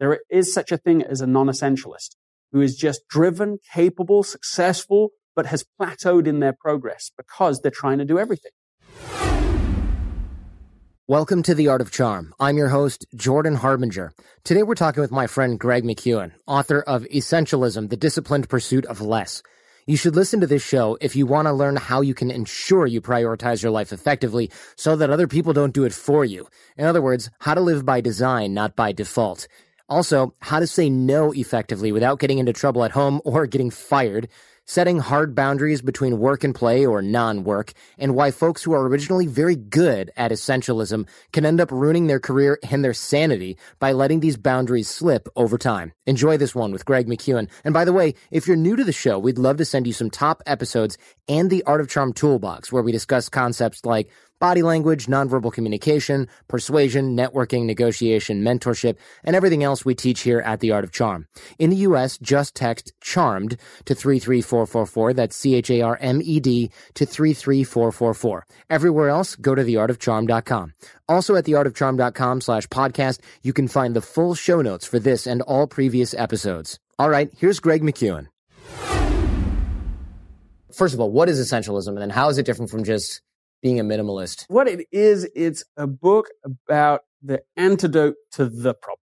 There is such a thing as a non-essentialist who is just driven, capable, successful, but has plateaued in their progress because they're trying to do everything. Welcome to The Art of Charm. I'm your host, Jordan Harbinger. Today we're talking with my friend Greg McKeown, author of Essentialism, The Disciplined Pursuit of Less. You should listen to this show if you want to learn how you can ensure you prioritize your life effectively so that other people don't do it for you. In other words, how to live by design, not by default. Also, how to say no effectively without getting into trouble at home or getting fired, setting hard boundaries between work and play or non-work, and why folks who are originally very good at essentialism can end up ruining their career and their sanity by letting these boundaries slip over time. Enjoy this one with Greg McKeown. And by the way, if you're new to the show, we'd love to send you some top episodes and the Art of Charm toolbox where we discuss concepts like body language, nonverbal communication, persuasion, networking, negotiation, mentorship, and everything else we teach here at The Art of Charm. In the U.S., just text CHARMED to 33444. That's C-H-A-R-M-E-D to 33444. Everywhere else, go to theartofcharm.com. Also at theartofcharm.com slash podcast, you can find the full show notes for this and all previous episodes. All right, here's Greg McKeown. First of all, what is essentialism and then how is it different from just being a minimalist? What it is, it's a book about the antidote to the problem.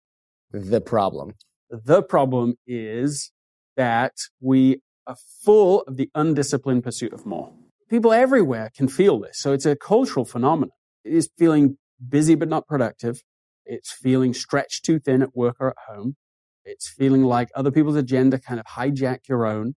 The problem. The problem is that we are full of the undisciplined pursuit of more. People everywhere can feel this. So it's a cultural phenomenon. It is feeling busy but not productive. It's feeling stretched too thin at work or at home. It's feeling like other people's agenda kind of hijack your own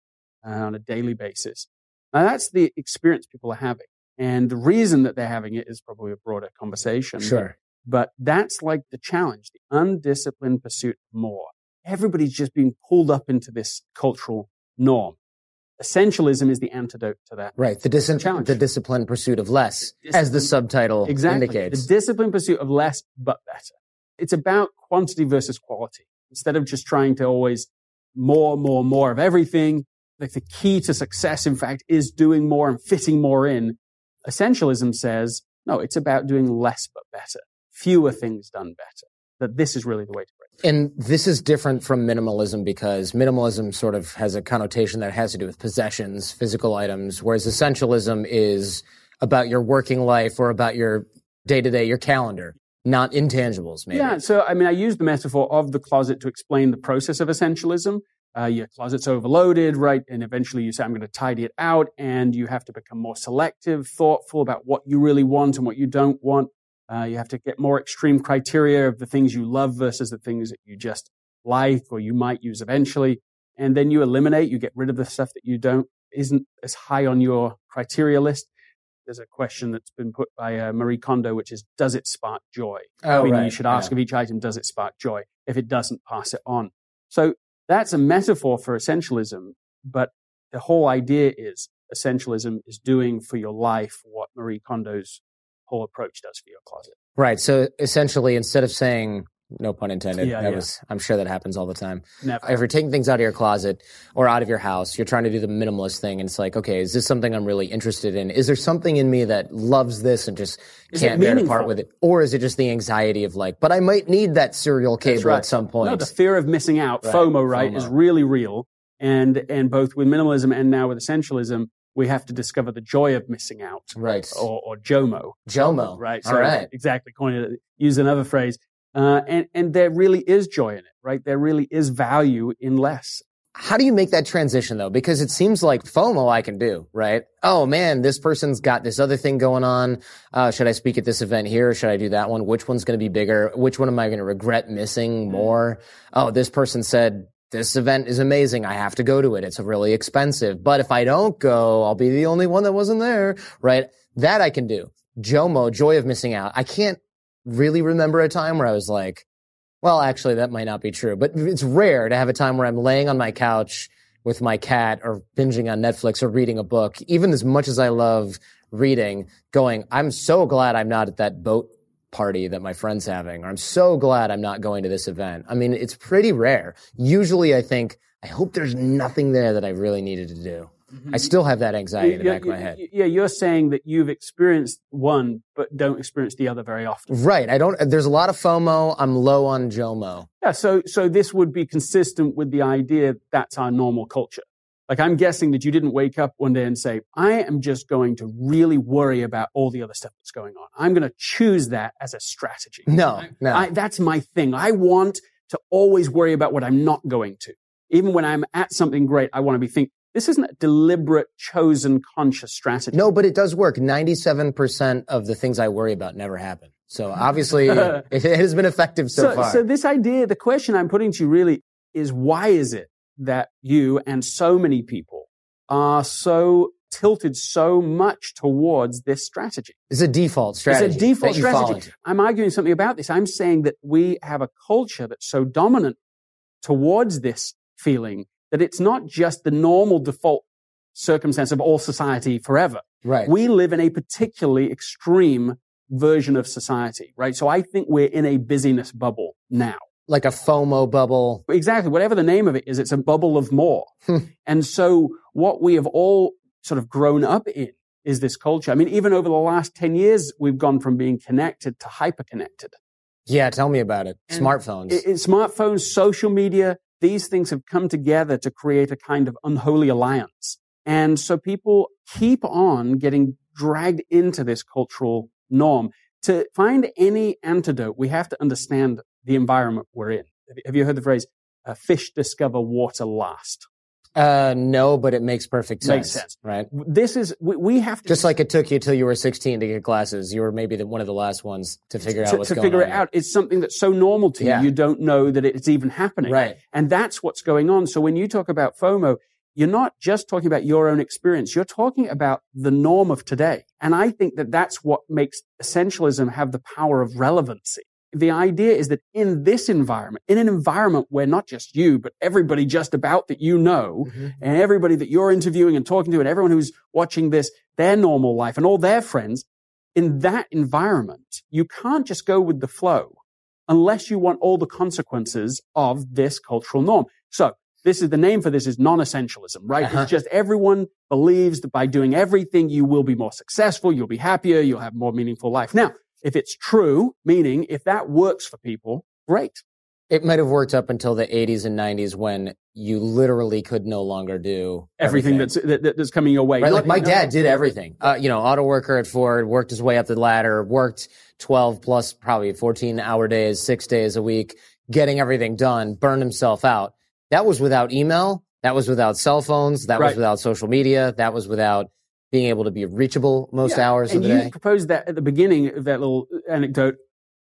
uh, on a daily basis. Now that's the experience people are having. And the reason that they're having it is probably a broader conversation. Sure. But that's like the challenge, the undisciplined pursuit of more. Everybody's just being pulled up into this cultural norm. Essentialism is the antidote to that. Right. The, dis- Challenge. the disciplined pursuit of less, Discipline- as the subtitle Exactly. indicates. The disciplined pursuit of less but better. It's about quantity versus quality. Instead of just trying to always more, more, more of everything, like the key to success, in fact, is doing more and fitting more in. Essentialism says, no, it's about doing less but better. Fewer things done better. That this is really the way to break. And this is different from minimalism because minimalism sort of has a connotation that has to do with possessions, physical items, whereas essentialism is about your working life or about your day to day, your calendar, not intangibles, maybe. Yeah. So, I mean, I use the metaphor of the closet to explain the process of essentialism. Uh, your closet's overloaded, right? And eventually you say, I'm going to tidy it out. And you have to become more selective, thoughtful about what you really want and what you don't want. Uh, you have to get more extreme criteria of the things you love versus the things that you just like or you might use eventually. And then you eliminate, you get rid of the stuff that you don't, isn't as high on your criteria list. There's a question that's been put by uh, Marie Kondo, which is, does it spark joy? Oh, Meaning right. you should ask of each item, does it spark joy? If it doesn't, pass it on. So that's a metaphor for essentialism. But the whole idea is essentialism is doing for your life what Marie Kondo's whole approach does for your closet. Right. So essentially, instead of saying, no pun intended, Yeah, that yeah. was, I'm sure that happens all the time. Never. If you're taking things out of your closet or out of your house, you're trying to do the minimalist thing, and it's like, okay, is this something I'm really interested in? Is there something in me that loves this and just Is can't bear to part with it? Or is it just the anxiety of like, but I might need that serial cable right. at some point? No, the fear of missing out, Right, FOMO, right, FOMO. is really real. And, and both with minimalism and now with essentialism, we have to discover the joy of missing out. Right. Or, or JOMO. Jomo. Right. All right. Exactly. Coin it. Use another phrase. Uh, and, and there really is joy in it, right? There really is value in less. How do you make that transition though? Because it seems like FOMO I can do, right? Oh man, this person's got this other thing going on. Uh, should I speak at this event here? Should I do that one? Which one's going to be bigger? Which one am I going to regret missing more? Oh, this person said this event is amazing. I have to go to it. It's really expensive. But if I don't go, I'll be the only one that wasn't there, right? That I can do. JOMO, joy of missing out. I can't really remember a time where I was like, well, actually, that might not be true, but it's rare to have a time where I'm laying on my couch with my cat or binging on Netflix or reading a book, even as much as I love reading, going, I'm so glad I'm not at that boat party that my friend's having, or I'm so glad I'm not going to this event. I mean, it's pretty rare. Usually I think, I hope there's nothing there that I really needed to do. Mm-hmm. I still have that anxiety in the back of my head. Yeah, you're saying that you've experienced one, but don't experience the other very often. Right. I don't. There's a lot of FOMO. I'm low on JOMO. Yeah. So, so this would be consistent with the idea that's our normal culture. Like I'm guessing that you didn't wake up one day and say, I am just going to really worry about all the other stuff that's going on. I'm going to choose that as a strategy. No, no. I, that's my thing. I want to always worry about what I'm not going to. Even when I'm at something great, I want to be thinking, this isn't a deliberate, chosen, conscious strategy. No, but it does work. 97% of the things I worry about never happen. So obviously it has been effective so, so, far. So this idea, the question I'm putting to you really is why is it that you and so many people are so tilted so much towards this strategy? It's a default strategy. It's a default strategy. I'm arguing something about this. I'm saying that we have a culture that's so dominant towards this feeling that it's not just the normal default circumstance of all society forever. Right. We live in a particularly extreme version of society, right? So I think we're in a busyness bubble now. Like a FOMO bubble. Exactly. Whatever the name of it is, it's a bubble of more. Hmm. and so what we have all sort of grown up in is this culture. I mean, even over the last 10 years, we've gone from being connected to hyper connected. Yeah, tell me about it. And smartphones. It, it, smartphones, social media, these things have come together to create a kind of unholy alliance. And so people keep on getting dragged into this cultural norm. To find any antidote, we have to understand the environment we're in. Have you heard the phrase, fish discover water last? Uh, no, but it makes perfect sense. Makes sense, right? This is we, we have to just like it took you till you were 16 to get glasses. You were maybe the, one of the last ones to figure out to, what's to going figure on. it out. It's something that's so normal to Yeah. you, you don't know that it's even happening. Right. And that's what's going on. So when you talk about FOMO, you're not just talking about your own experience. You're talking about the norm of today. And I think that that's what makes essentialism have the power of relevancy the idea is that in this environment, in an environment where not just you, but everybody just about that you know, Mm-hmm. and everybody that you're interviewing and talking to, and everyone who's watching this, their normal life and all their friends, in that environment, you can't just go with the flow unless you want all the consequences of this cultural norm. So this is the name for this is non-essentialism, right? Uh-huh. It's just everyone believes that by doing everything, you will be more successful, you'll be happier, you'll have more meaningful life. Now, if it's true, meaning if that works for people, great. It might have worked up until the 80s and 90s when you literally could no longer do Everything, everything. that's that, that's coming your way. Right, like my dad did everything. Uh, you know, auto worker at Ford, worked his way up the ladder, worked 12 plus probably 14 hour days, six days a week, getting everything done, burned himself out. That was without email. That was without cell phones. That was without social media. That was without being able to be reachable most Yeah, hours and of the you day. proposed that at the beginning of that little anecdote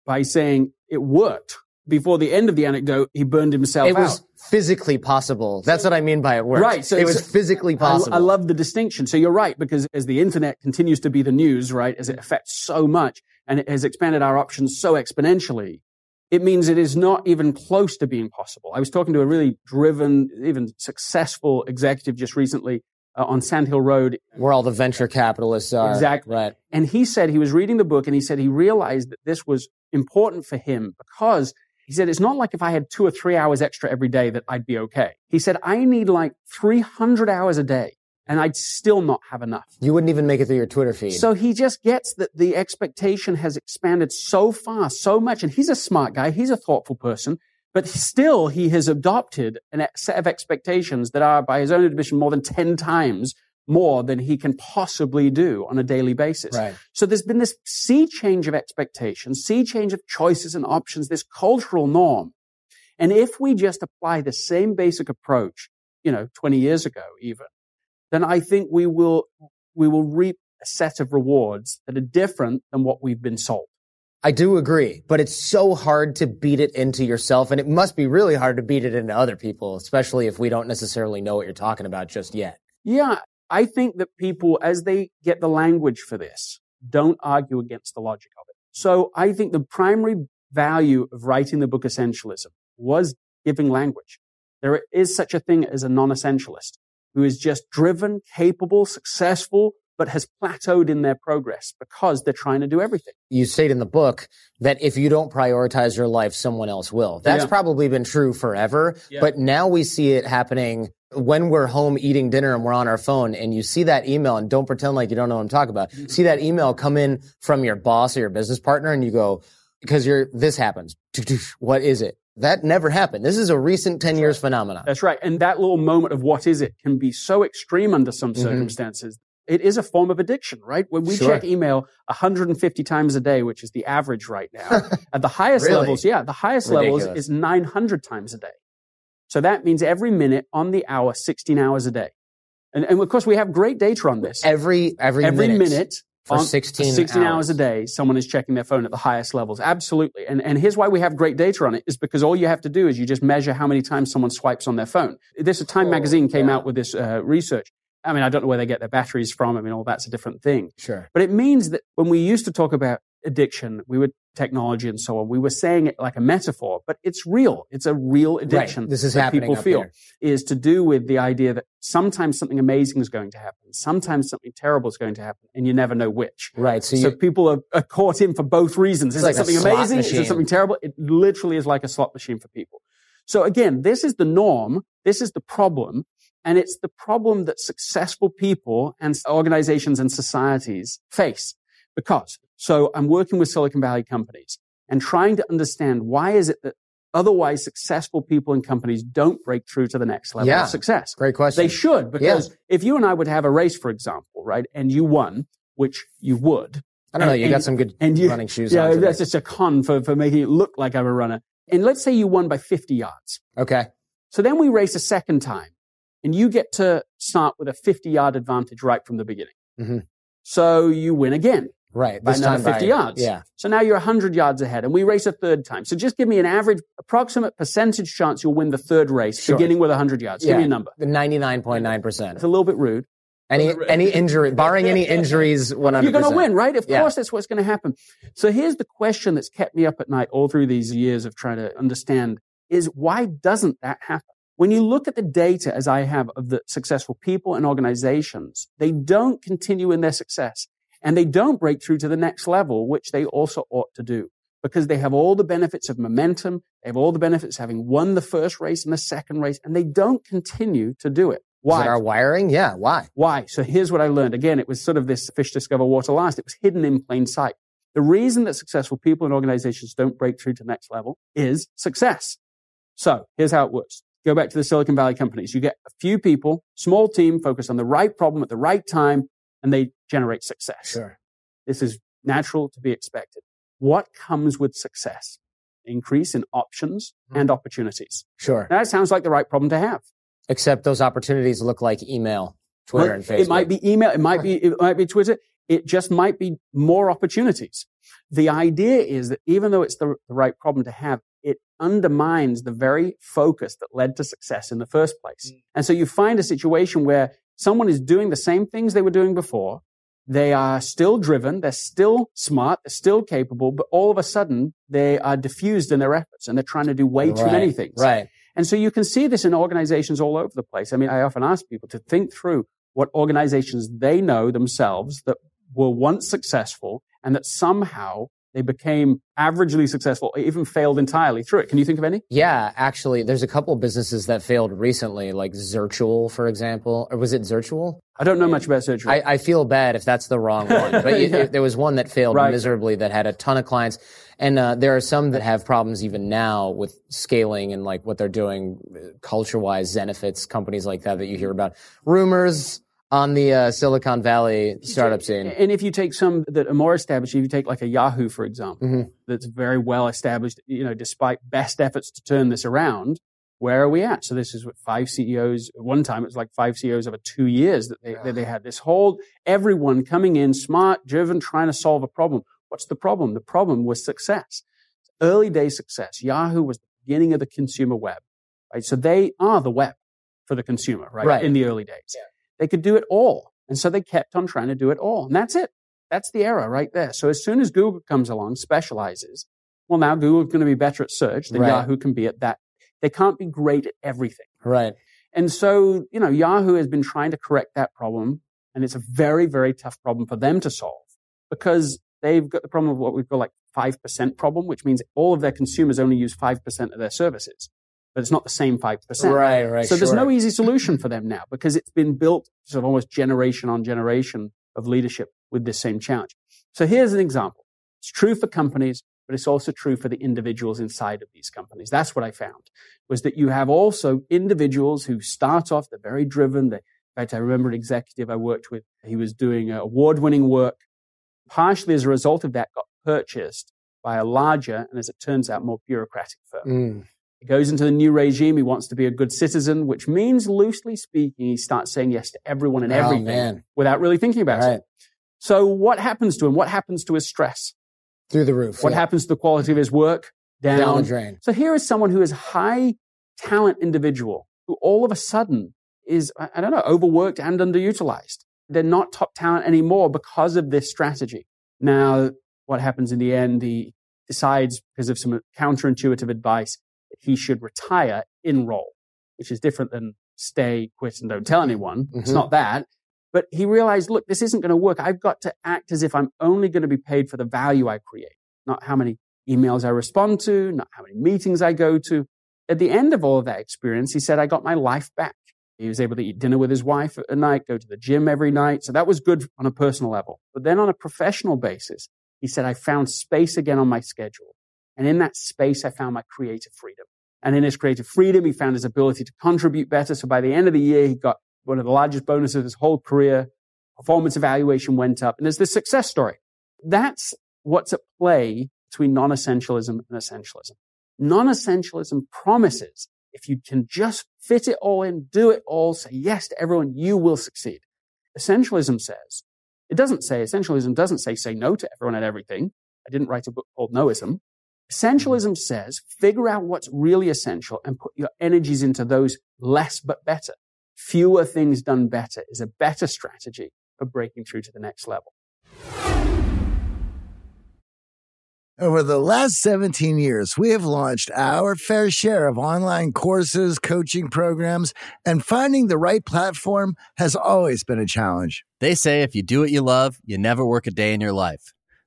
by saying it worked. Before the end of the anecdote, he burned himself out. It was out. physically possible. That's what I mean by it worked. Right, so- it was physically I, possible. I love the distinction. So you're right, because as the internet continues to be the news, right, as it affects so much and it has expanded our options so exponentially, it means it is not even close to being possible. I was talking to a really driven, even successful executive just recently uh, on Sand Hill Road where all the venture capitalists are. Exactly. Right. And he said he was reading the book and he said he realized that this was important for him because he said it's not like if I had two or three hours extra every day that I'd be okay. He said I need like 300 hours a day and I'd still not have enough. You wouldn't even make it through your Twitter feed. So he just gets that the expectation has expanded so far, so much. And he's a smart guy. He's a thoughtful person, but still he has adopted a set of expectations that are by his own admission more than 10 times more than he can possibly do on a daily basis. Right. So there's been this sea change of expectations, sea change of choices and options, this cultural norm. And if we just apply the same basic approach, you know, 20 years ago even, then I think we will, we will reap a set of rewards that are different than what we've been sold. I do agree, but it's so hard to beat it into yourself, and it must be really hard to beat it into other people, especially if we don't necessarily know what you're talking about just yet. Yeah, I think that people, as they get the language for this, don't argue against the logic of it. So I think the primary value of writing the book Essentialism was giving language. There is such a thing as a non-essentialist who is just driven, capable, successful, but has plateaued in their progress because they're trying to do everything. You state in the book that if you don't prioritize your life, someone else will. That's Yeah. probably been true forever, Yeah. but now we see it happening when we're home eating dinner and we're on our phone and you see that email and don't pretend like you don't know what I'm talking about. Mm-hmm. See that email come in from your boss or your business partner and you go, because you're, this happens. What is it? That never happened. This is a recent 10 years phenomenon. That's right. And that little moment of what is it can be so extreme under some circumstances. It is a form of addiction, right? When we Sure. check email 150 times a day, which is the average right now, at the highest Really? levels, yeah, the highest levels is 900 times a day. So that means every minute on the hour, 16 hours a day. And, and of course, we have great data on this. Every, every, Every minute. minute for on- 16 16 hours. hours. a day, someone is checking their phone at the highest levels. Absolutely. And, and here's why we have great data on it is because all you have to do is you just measure how many times someone swipes on their phone. This Time Oh, magazine came yeah. out with this uh, research. I mean, I don't know where they get their batteries from. I mean, all that's a different thing. Sure. But it means that when we used to talk about addiction, we were technology and so on, we were saying it like a metaphor, but it's real. It's a real addiction. Right. This is that happening people feel here. is to do with the idea that sometimes something amazing is going to happen. Sometimes something terrible is going to happen and you never know which. Right. So, So people are, are caught in for both reasons. Is it like something amazing? Is machine. it something terrible? It literally is like a slot machine for people. So again, this is the norm. This is the problem. And it's the problem that successful people and organizations and societies face. Because, so I'm working with Silicon Valley companies and trying to understand why is it that otherwise successful people and companies don't break through to the next level Yeah. of success? great question. They should, because if you and I would have a race, for example, right, and you won, which you would, I don't know. and- You got some good and you, running shoes yeah, on. that's just a con for, for making it look like I'm a runner. And let's say you won by 50 yards. Okay. So then we race a second time and you get to start with a 50 yard advantage right from the beginning. Mhm. So you win again Right. by This another time 50 by- yards. Yeah. So now you're 100 yards ahead and we race a third time. So just give me an average, approximate percentage chance you'll win the third race Sure. beginning with 100 yards. Give me a number. The 99.9%. It's a little bit rude. Any, any injury, barring any injuries, 100%. You're going to win, right? Of Yeah. course, that's what's going to happen. So here's the question that's kept me up at night all through these years of trying to understand is why doesn't that happen? When you look at the data as I have of the successful people and organizations, they don't continue in their success and they don't break through to the next level, which they also ought to do because they have all the benefits of momentum. They have all the benefits of having won the first race and the second race and they don't continue to do it. Is Why? it our wiring? Yeah. Why? Why? So here's what I learned. Again, it was sort of this fish discover water last. It was hidden in plain sight. The reason that successful people and organizations don't break through to the next level is success. So here's how it works. Go back to the Silicon Valley companies. You get a few people, small team, focused on the right problem at the right time, and they generate success. Sure. This is natural to be expected. What comes with success? Increase in options hmm. and opportunities. Sure. Now, that sounds like the right problem to have. Except those opportunities look like email, Twitter, Well, and Facebook. It might be email. It might be, it might be Twitter. It just might be more opportunities. The idea is that even though it's the, the right problem to have, it undermines the very focus that led to success in the first place. Mm. And so you find a situation where someone is doing the same things they were doing before. They are still driven. They're still smart. They're still capable, but all of a sudden they are diffused in their efforts and they're trying to do way too many things. Right. And so you can see this in organizations all over the place. I mean, I often ask people to think through what organizations they know themselves that were once successful and that somehow they became averagely successful even failed entirely through it. Can you think of any? Yeah, actually, there's a couple businesses that failed recently, like Zirtual, for example. Or was it Zirtual? I don't know much about Zirtual. I, I feel bad if that's the wrong one, but you- Yeah. there was one that failed Right. miserably that had a ton of clients, and uh, there are some that have problems even now with scaling and like what they're doing, culture-wise, Zenefits, companies like that that you hear about. Rumors. On the uh, Silicon Valley startup scene. And if you take some that are more established, if you take like a Yahoo, for example, Mhm. that's very well established, you know, despite best efforts to turn this around, where are we at? So this is what five CEOs, one time it was like five CEOs over two years that they, that they had this whole, everyone coming in smart, driven, trying to solve a problem. What's the problem? The problem was success. Early day success. Yahoo was the beginning of the consumer web, right? So they are the web for the consumer, right? Right. In the early days. They could do it all. And so they kept on trying to do it all. And that's it. That's the error right there. So as soon as Google comes along, specializes, well, now Google's going to be better at search than Right. Yahoo can be at that. They can't be great at everything. Right. And so, you know, Yahoo has been trying to correct that problem. And it's a very, very tough problem for them to solve because they've got the problem of what we call like 5% problem, which means all of their consumers only use 5% of their services. But it's not the same 5%. Right, right, So there's no easy solution for them now because it's been built sort of almost generation on generation of leadership with this same challenge. So here's an example. It's true for companies, but it's also true for the individuals inside of these companies. That's what I found was that you have also individuals who start off, they're very driven. They, in fact, I remember an executive I worked with. He was doing award winning work. Partially as a result of that, got purchased by a larger and as it turns out, more bureaucratic firm. Mm. He goes into the new regime. He wants to be a good citizen, which means, loosely speaking, he starts saying yes to everyone and Oh, everything man. without really thinking about Right. it. So what happens to him? What happens to his stress? Through the roof. What yeah. happens to the quality of his work? Down. Down the drain. So here is someone who is a high talent individual who all of a sudden is, I don't know, overworked and underutilized. They're not top talent anymore because of this strategy. Now, what happens in the end? He decides because of some counterintuitive advice he should retire in role, which is different than stay, quit, and don't tell anyone. It's Mhm. not that. But he realized, look, this isn't going to work. I've got to act as if I'm only going to be paid for the value I create, not how many emails I respond to, not how many meetings I go to. At the end of all of that experience, he said, I got my life back. He was able to eat dinner with his wife at night, go to the gym every night. So that was good on a personal level. But then on a professional basis, he said, I found space again on my schedule. And in that space, I found my creative freedom. And in his creative freedom, he found his ability to contribute better. So by the end of the year, he got one of the largest bonuses of his whole career. Performance evaluation went up. And there's this success story. That's what's at play between non-essentialism and essentialism. Non-essentialism promises if you can just fit it all in, do it all, say yes to everyone, you will succeed. Essentialism says, it doesn't say, essentialism doesn't say say no to everyone and everything. I didn't write a book called Noism. Essentialism says figure out what's really essential and put your energies into those less but better. Fewer things done better is a better strategy for breaking through to the next level. Over the last 17 years, we have launched our fair share of online courses, coaching programs, and finding the right platform has always been a challenge. They say if you do what you love, you never work a day in your life.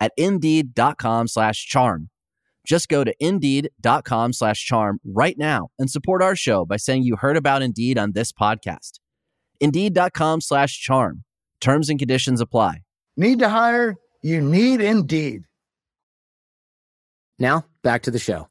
at indeed.com slash charm. Just go to indeed.com slash charm right now and support our show by saying you heard about Indeed on this podcast. Indeed.com slash charm. Terms and conditions apply. Need to hire? You need Indeed. Now, back to the show.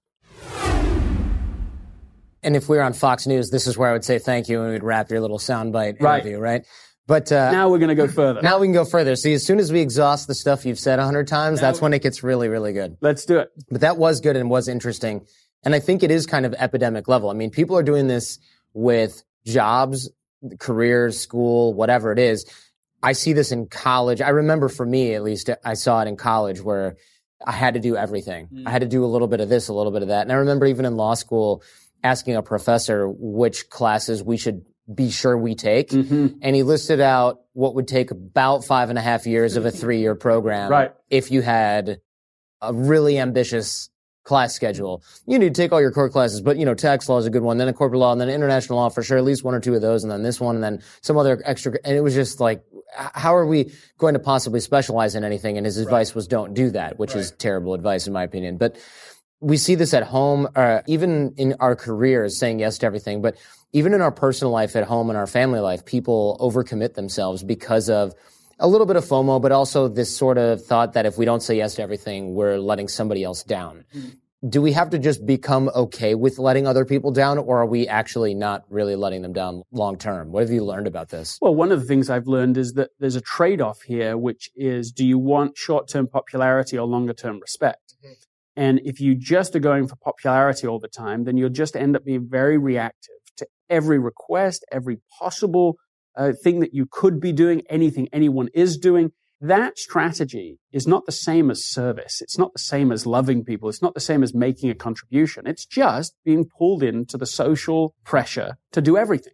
And if we were on Fox News, this is where I would say thank you and we'd wrap your little soundbite Right. interview, right? But uh, Now we're going to go further. now we can go further. See, as soon as we exhaust the stuff you've said a hundred times, that's when it gets really, really good. Let's do it. But that was good and was interesting. And I think it is kind of epidemic level. I mean, people are doing this with jobs, careers, school, whatever it is. I see this in college. I remember for me, at least, I saw it in college where I had to do everything. I had to do a little bit of this, a little bit of that. And I remember even in law school asking a professor which classes we should be sure we take. Mm-hmm. And he listed out what would take about five and a half years of a three year program. Right. If you had a really ambitious class schedule. You need to take all your core classes, but you know, tax law is a good one, then a corporate law, and then international law for sure, at least one or two of those, and then this one, and then some other extra. And it was just like, how are we going to possibly specialize in anything? And his advice was don't do that, which is terrible advice in my opinion. But we see this at home, uh, even in our careers, saying yes to everything, but even in our personal life at home and our family life, people overcommit themselves because of a little bit of FOMO, but also this sort of thought that if we don't say yes to everything, we're letting somebody else down. Mm-hmm. Do we have to just become okay with letting other people down, or are we actually not really letting them down long term? What have you learned about this? Well, one of the things I've learned is that there's a trade off here, which is do you want short term popularity or longer term respect? Mm-hmm. And if you just are going for popularity all the time, then you'll just end up being very reactive to every request, every possible uh, thing that you could be doing, anything anyone is doing. That strategy is not the same as service. It's not the same as loving people. It's not the same as making a contribution. It's just being pulled into the social pressure to do everything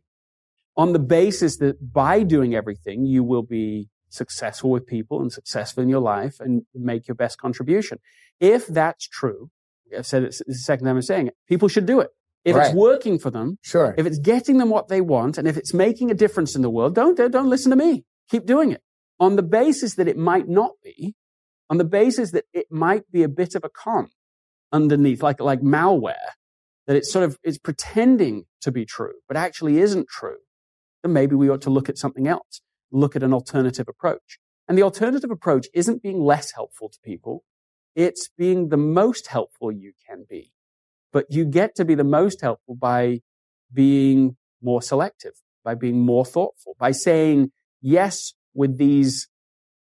on the basis that by doing everything, you will be successful with people and successful in your life and make your best contribution. If that's true, I've said it, the second time I'm saying it, people should do it. If Right. it's working for them, Sure. if it's getting them what they want, and if it's making a difference in the world, don't, don't, don't listen to me. Keep doing it. On the basis that it might not be, on the basis that it might be a bit of a con underneath, like, like malware, that it's sort of, it's pretending to be true, but actually isn't true, then maybe we ought to look at something else, look at an alternative approach. And the alternative approach isn't being less helpful to people. It's being the most helpful you can be. But you get to be the most helpful by being more selective, by being more thoughtful, by saying yes with these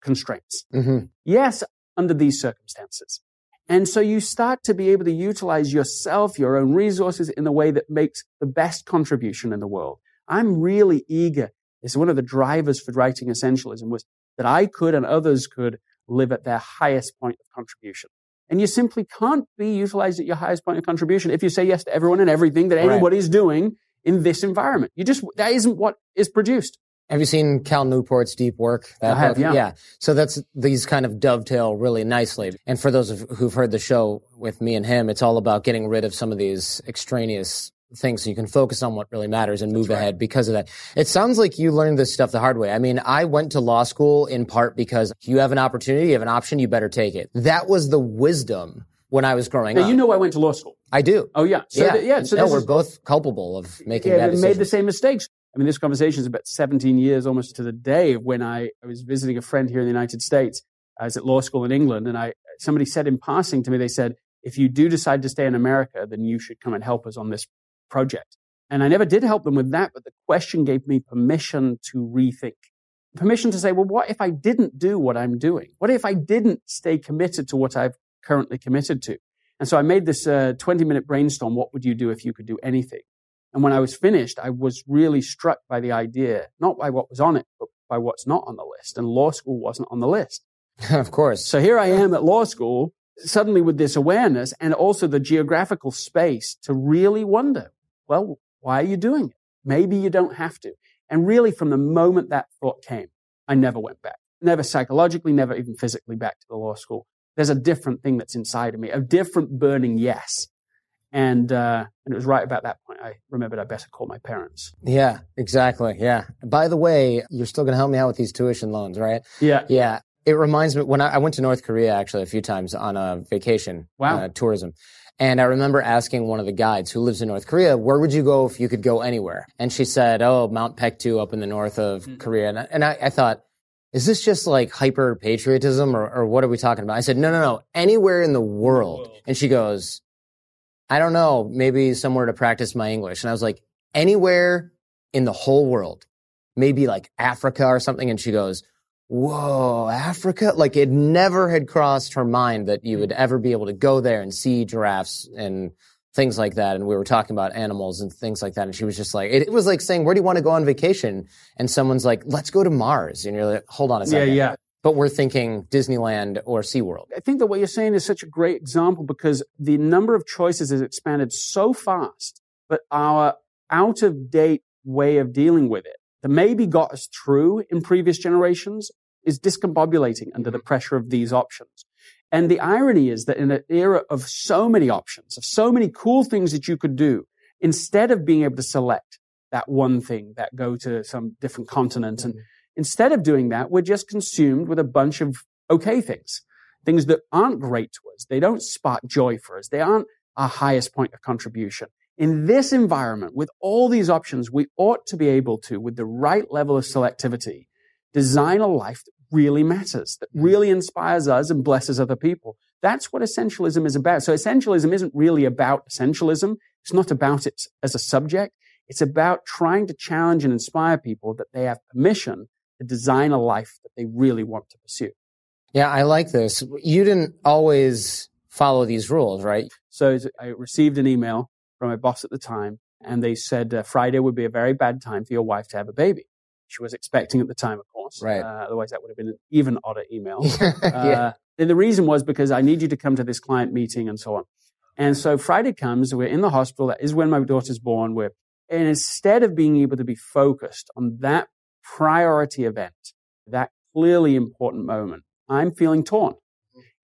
constraints. hmm Yes, under these circumstances. And so you start to be able to utilize yourself, your own resources in the way that makes the best contribution in the world. I'm really eager. It's one of the drivers for writing essentialism was that I could and others could live at their highest point of contribution. And you simply can't be utilized at your highest point of contribution if you say yes to everyone and everything that Right. anybody's doing in this environment. You just, that isn't what is produced. Have you seen Cal Newport's Deep Work? That I have, book? yeah. So that's these kind of dovetail really nicely. And for those of, who've heard the show with me and him, it's all about getting rid of some of these extraneous things so you can focus on what really matters and move ahead because of that. It sounds like you learned this stuff the hard way. I mean, I went to law school in part because you have an opportunity, you have an option, you better take it. That was the wisdom when I was growing Now, up. you know I went to law school. I do. Oh, yeah. So, yeah. th- yeah. So no, we're is- both culpable of making yeah, bad they decisions. made the same mistakes. I mean, this conversation is about 17 years almost to the day of when I, I was visiting a friend here in the United States. I was at law school in England, and I somebody said in passing to me, they said, if you do decide to stay in America, then you should come and help us on this project. And I never did help them with that, but the question gave me permission to rethink. Permission to say, well, what if I didn't do what I'm doing? What if I didn't stay committed to what I've currently committed to? And so I made this uh, 20 minute brainstorm. What would you do if you could do anything? And when I was finished, I was really struck by the idea, not by what was on it, but by what's not on the list. And law school wasn't on the list. of course. So here I am at law school, suddenly with this awareness and also the geographical space to really wonder, well, why are you doing it? Maybe you don't have to. And really, from the moment that thought came, I never went back. Never psychologically, never even physically back to the law school. There's a different thing that's inside of me, a different burning yes. And, uh, and it was right about that point I remembered I better call my parents. Yeah, exactly. Yeah. By the way, you're still going to help me out with these tuition loans, right? Yeah. Yeah. It reminds me when I, I went to North Korea actually a few times on a vacation, Wow. uh, tourism. And I remember asking one of the guides who lives in North Korea, where would you go if you could go anywhere? And she said, oh, Mount Paektu up in the north of Korea. And, I- and I, I thought, is this just like hyper patriotism or, or what are we talking about? I said, no, no, no, anywhere in the world. And she goes, I don't know, maybe somewhere to practice my English. And I was like, anywhere in the whole world, maybe like Africa or something. And she goes, whoa, Africa? Like it never had crossed her mind that you hmm. would ever be able to go there and see giraffes and things like that. And we were talking about animals and things like that. And she was just like, it, it was like saying, where do you want to go on vacation? And someone's like, let's go to Mars. And you're like, hold on a second. yeah. Yeah. But we're thinking Disneyland or SeaWorld. I think that what you're saying is such a great example because the number of choices has expanded so fast, but our out of date way of dealing with it that maybe got us through in previous generations is discombobulating under the pressure of these options. And the irony is that in an era of so many options, of so many cool things that you could do, instead of being able to select that one thing that go to some different continent and mm-hmm. instead of doing that, we're just consumed with a bunch of okay things, things that aren't great to us. They don't spark joy for us. They aren't our highest point of contribution. In this environment, with all these options, we ought to be able to, with the right level of selectivity, design a life that really matters, that really inspires us and blesses other people. That's what essentialism is about. So essentialism isn't really about essentialism. It's not about it as a subject. It's about trying to challenge and inspire people that they have permission to design a life that they really want to pursue. Yeah, I like this. You didn't always follow these rules, right? So I received an email from my boss at the time, and they said uh, Friday would be a very bad time for your wife to have a baby. She was expecting at the time, of course. Right. Uh, otherwise, that would have been an even odder email. yeah. Uh, and the reason was because I need you to come to this client meeting and so on. And so Friday comes, we're in the hospital. That is when my daughter's born. We're, and instead of being able to be focused on that priority event, that clearly important moment, I'm feeling torn.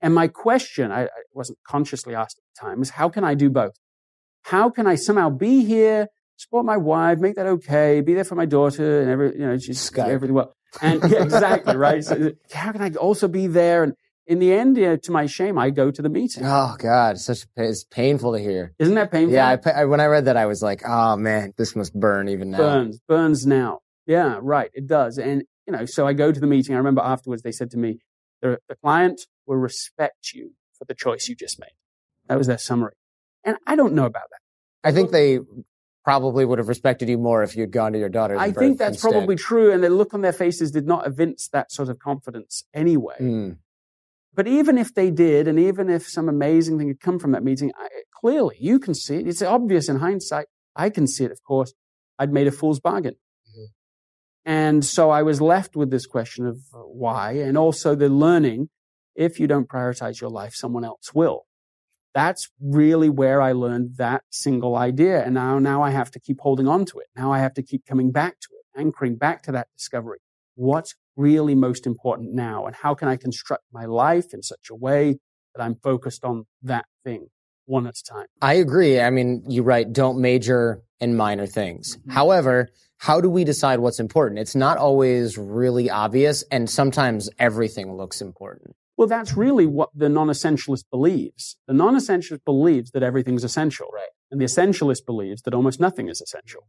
And my question, I, I wasn't consciously asked at the time, is how can I do both? How can I somehow be here, support my wife, make that okay, be there for my daughter and every, you know, she's everything well. And yeah, exactly, right? So how can I also be there? And in the end, you know, to my shame, I go to the meeting. Oh God, such it's painful to hear. Isn't that painful? Yeah, I, I, when I read that, I was like, oh man, this must burn even now. burns, burns now. Yeah, right. It does. And, you know, so I go to the meeting. I remember afterwards they said to me, the, the client will respect you for the choice you just made. That was their summary. And I don't know about that. I think they probably would have respected you more if you'd gone to your daughter's I think that's instead. probably true. And the look on their faces did not evince that sort of confidence anyway. Mm. But even if they did, and even if some amazing thing had come from that meeting, I, clearly you can see it. It's obvious in hindsight. I can see it, of course. I'd made a fool's bargain. And so I was left with this question of uh, why, and also the learning if you don't prioritize your life, someone else will. That's really where I learned that single idea. And now, now I have to keep holding on to it. Now I have to keep coming back to it, anchoring back to that discovery. What's really most important now? And how can I construct my life in such a way that I'm focused on that thing one at a time? I agree. I mean, you write, don't major in minor things. Mm-hmm. However, how do we decide what's important? It's not always really obvious, and sometimes everything looks important. Well, that's really what the non-essentialist believes. The non-essentialist believes that everything's essential. Right. And the essentialist believes that almost nothing is essential.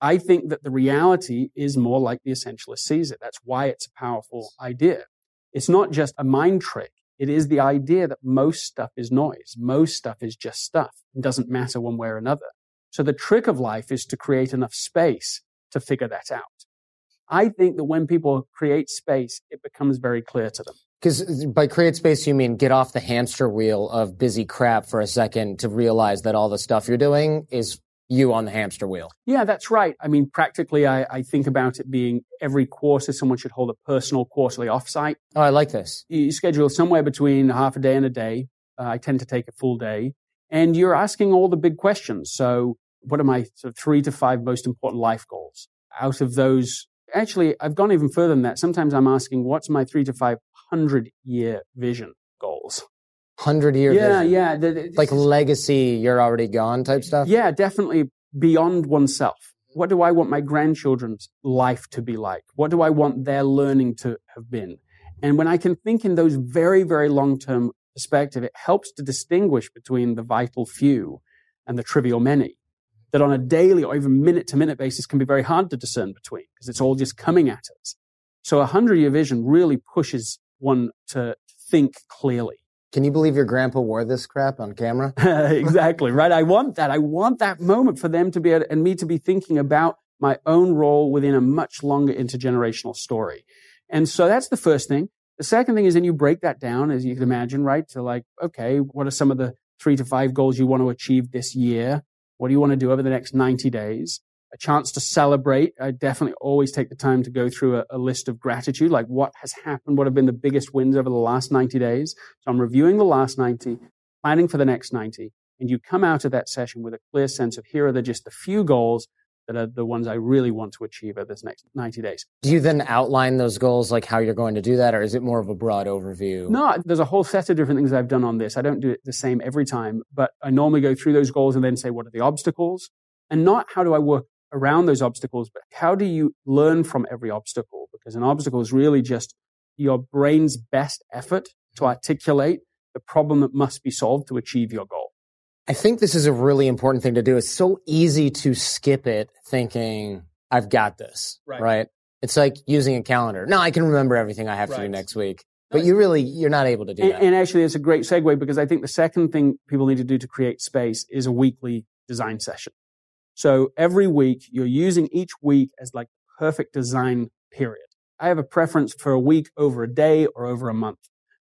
I think that the reality is more like the essentialist sees it. That's why it's a powerful idea. It's not just a mind trick. It is the idea that most stuff is noise. Most stuff is just stuff. It doesn't matter one way or another. So the trick of life is to create enough space to figure that out. I think that when people create space, it becomes very clear to them. Because by create space, you mean get off the hamster wheel of busy crap for a second to realize that all the stuff you're doing is you on the hamster wheel. Yeah, that's right. I mean, practically, I, I, think about it being every quarter someone should hold a personal quarterly offsite. Oh, I like this. You schedule somewhere between half a day and a day. Uh, I tend to take a full day. And you're asking all the big questions. So, what are my sort of three to five most important life goals? Out of those, actually, I've gone even further than that. Sometimes I'm asking, what's my three to five hundred year vision goals? hundred year yeah, vision. yeah, the, like legacy, you're already gone type stuff. Yeah, definitely beyond oneself. What do I want my grandchildren's life to be like? What do I want their learning to have been? And when I can think in those very, very long term perspective, it helps to distinguish between the vital few and the trivial many. That on a daily or even minute to minute basis can be very hard to discern between because it's all just coming at us. So a hundred year vision really pushes one to think clearly. Can you believe your grandpa wore this crap on camera? exactly, right? I want that. I want that moment for them to be able, and me to be thinking about my own role within a much longer intergenerational story. And so that's the first thing. The second thing is then you break that down, as you can imagine, right? To like, okay, what are some of the three to five goals you want to achieve this year? What do you want to do over the next 90 days? A chance to celebrate. I definitely always take the time to go through a, a, list of gratitude, like what has happened, what have been the biggest wins over the last 90 days. So I'm reviewing the last 90, planning for the next 90, and you come out of that session with a clear sense of here are the just the few goals that are the ones I really want to achieve over this next 90 days. Do you then outline those goals, like how you're going to do that, or is it more of a broad overview? No, there's a whole set of different things I've done on this. I don't do it the same every time, but I normally go through those goals and then say, what are the obstacles? And not how do I work around those obstacles, but how do you learn from every obstacle? Because an obstacle is really just your brain's best effort to mm-hmm. articulate the problem that must be solved to achieve your goal. I think this is a really important thing to do. It's so easy to skip it thinking, I've got this, right? right? It's like using a calendar. No, I can remember everything I have right. to do next week. But you really, you're not able to do and, that. And actually, it's a great segue because I think the second thing people need to do to create space is a weekly design session. So every week you're using each week as like perfect design period. I have a preference for a week over a day or over a month.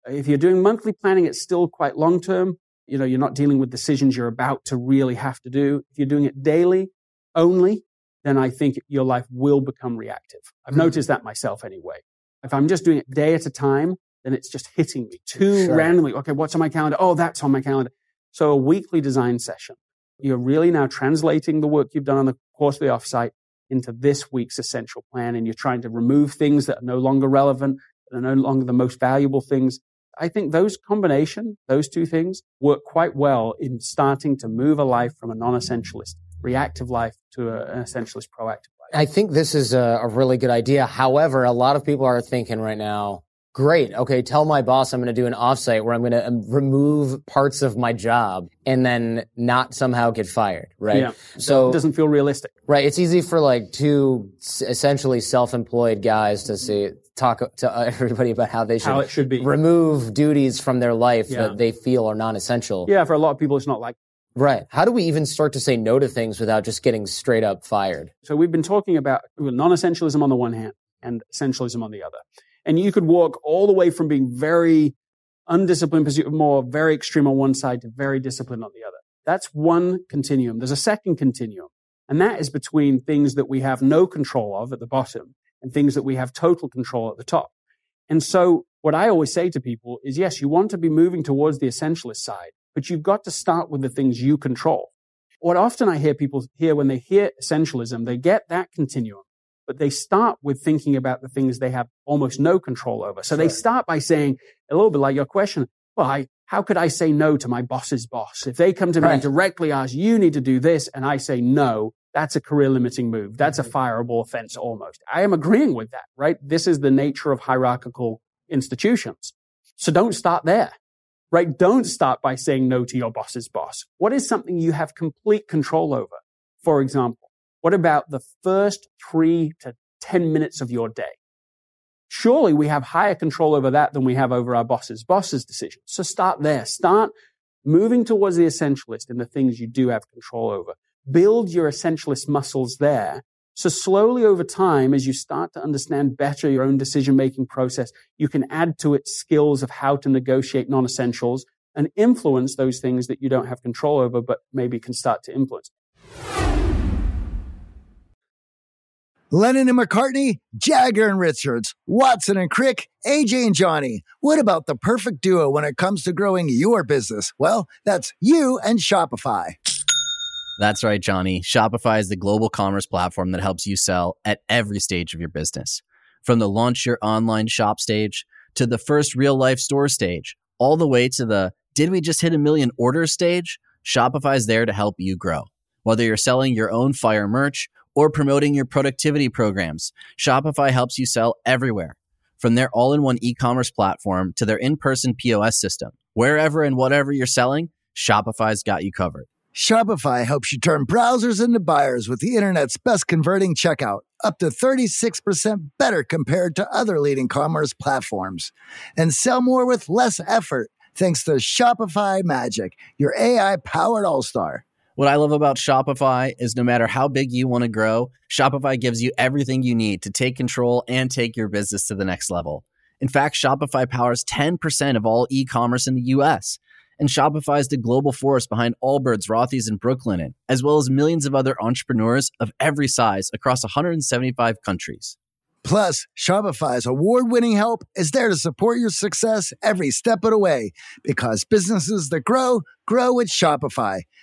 If you're doing monthly planning, it's still quite long term. You know, you're not dealing with decisions you're about to really have to do. If you're doing it daily only, then I think your life will become reactive. I've mm-hmm. noticed that myself anyway. If I'm just doing it day at a time, then it's just hitting me too sure. randomly. Okay, what's on my calendar? Oh, that's on my calendar. So a weekly design session you're really now translating the work you've done on the quarterly offsite into this week's essential plan, and you're trying to remove things that are no longer relevant, that are no longer the most valuable things. I think those combination, those two things, work quite well in starting to move a life from a non-essentialist reactive life to a, an essentialist proactive life. I think this is a, a really good idea. However, a lot of people are thinking right now, Great. Okay. Tell my boss I'm going to do an offsite where I'm going to um, remove parts of my job and then not somehow get fired. Right. Yeah. So it doesn't feel realistic. Right. It's easy for like two essentially self-employed guys to say, talk to everybody about how they should, how it should be. remove duties from their life yeah. that they feel are non-essential. Yeah. For a lot of people, it's not like Right. How do we even start to say no to things without just getting straight up fired? So we've been talking about non-essentialism on the one hand and essentialism on the other. And you could walk all the way from being very undisciplined pursuit of more, very extreme on one side to very disciplined on the other. That's one continuum. There's a second continuum. And that is between things that we have no control of at the bottom and things that we have total control at the top. And so what I always say to people is, yes, you want to be moving towards the essentialist side, but you've got to start with the things you control. What often I hear people hear when they hear essentialism, they get that continuum but they start with thinking about the things they have almost no control over. So sure. they start by saying a little bit like your question, well, I, how could I say no to my boss's boss? If they come to me right. and directly ask, you need to do this, and I say no, that's a career limiting move. That's a mm-hmm. fireable offense almost. I am agreeing with that, right? This is the nature of hierarchical institutions. So don't start there, right? Don't start by saying no to your boss's boss. What is something you have complete control over? For example, What about the first three to 10 minutes of your day? Surely we have higher control over that than we have over our boss's boss's decisions. So start there. Start moving towards the essentialist in the things you do have control over. Build your essentialist muscles there. So slowly over time, as you start to understand better your own decision making process, you can add to it skills of how to negotiate non-essentials and influence those things that you don't have control over, but maybe can start to influence. Lennon and McCartney, Jagger and Richards, Watson and Crick, AJ and Johnny. What about the perfect duo when it comes to growing your business? Well, that's you and Shopify. That's right, Johnny. Shopify is the global commerce platform that helps you sell at every stage of your business. From the launch your online shop stage to the first real life store stage, all the way to the did we just hit a million orders stage? Shopify is there to help you grow. Whether you're selling your own fire merch or promoting your productivity programs, Shopify helps you sell everywhere. From their all in one e commerce platform to their in person POS system, wherever and whatever you're selling, Shopify's got you covered. Shopify helps you turn browsers into buyers with the internet's best converting checkout, up to 36% better compared to other leading commerce platforms. And sell more with less effort thanks to Shopify Magic, your AI powered all star. What I love about Shopify is no matter how big you want to grow, Shopify gives you everything you need to take control and take your business to the next level. In fact, Shopify powers 10% of all e commerce in the US. And Shopify is the global force behind Allbirds, Rothy's, and Brooklinen, as well as millions of other entrepreneurs of every size across 175 countries. Plus, Shopify's award winning help is there to support your success every step of the way because businesses that grow, grow with Shopify.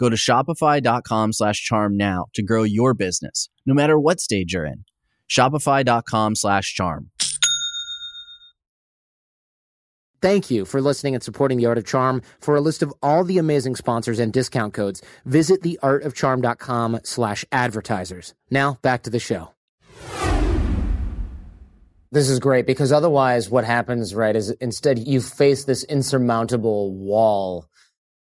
Go to shopify.com slash charm now to grow your business, no matter what stage you're in. Shopify.com slash charm. Thank you for listening and supporting The Art of Charm. For a list of all the amazing sponsors and discount codes, visit theartofcharm.com slash advertisers. Now back to the show. This is great because otherwise what happens, right, is instead you face this insurmountable wall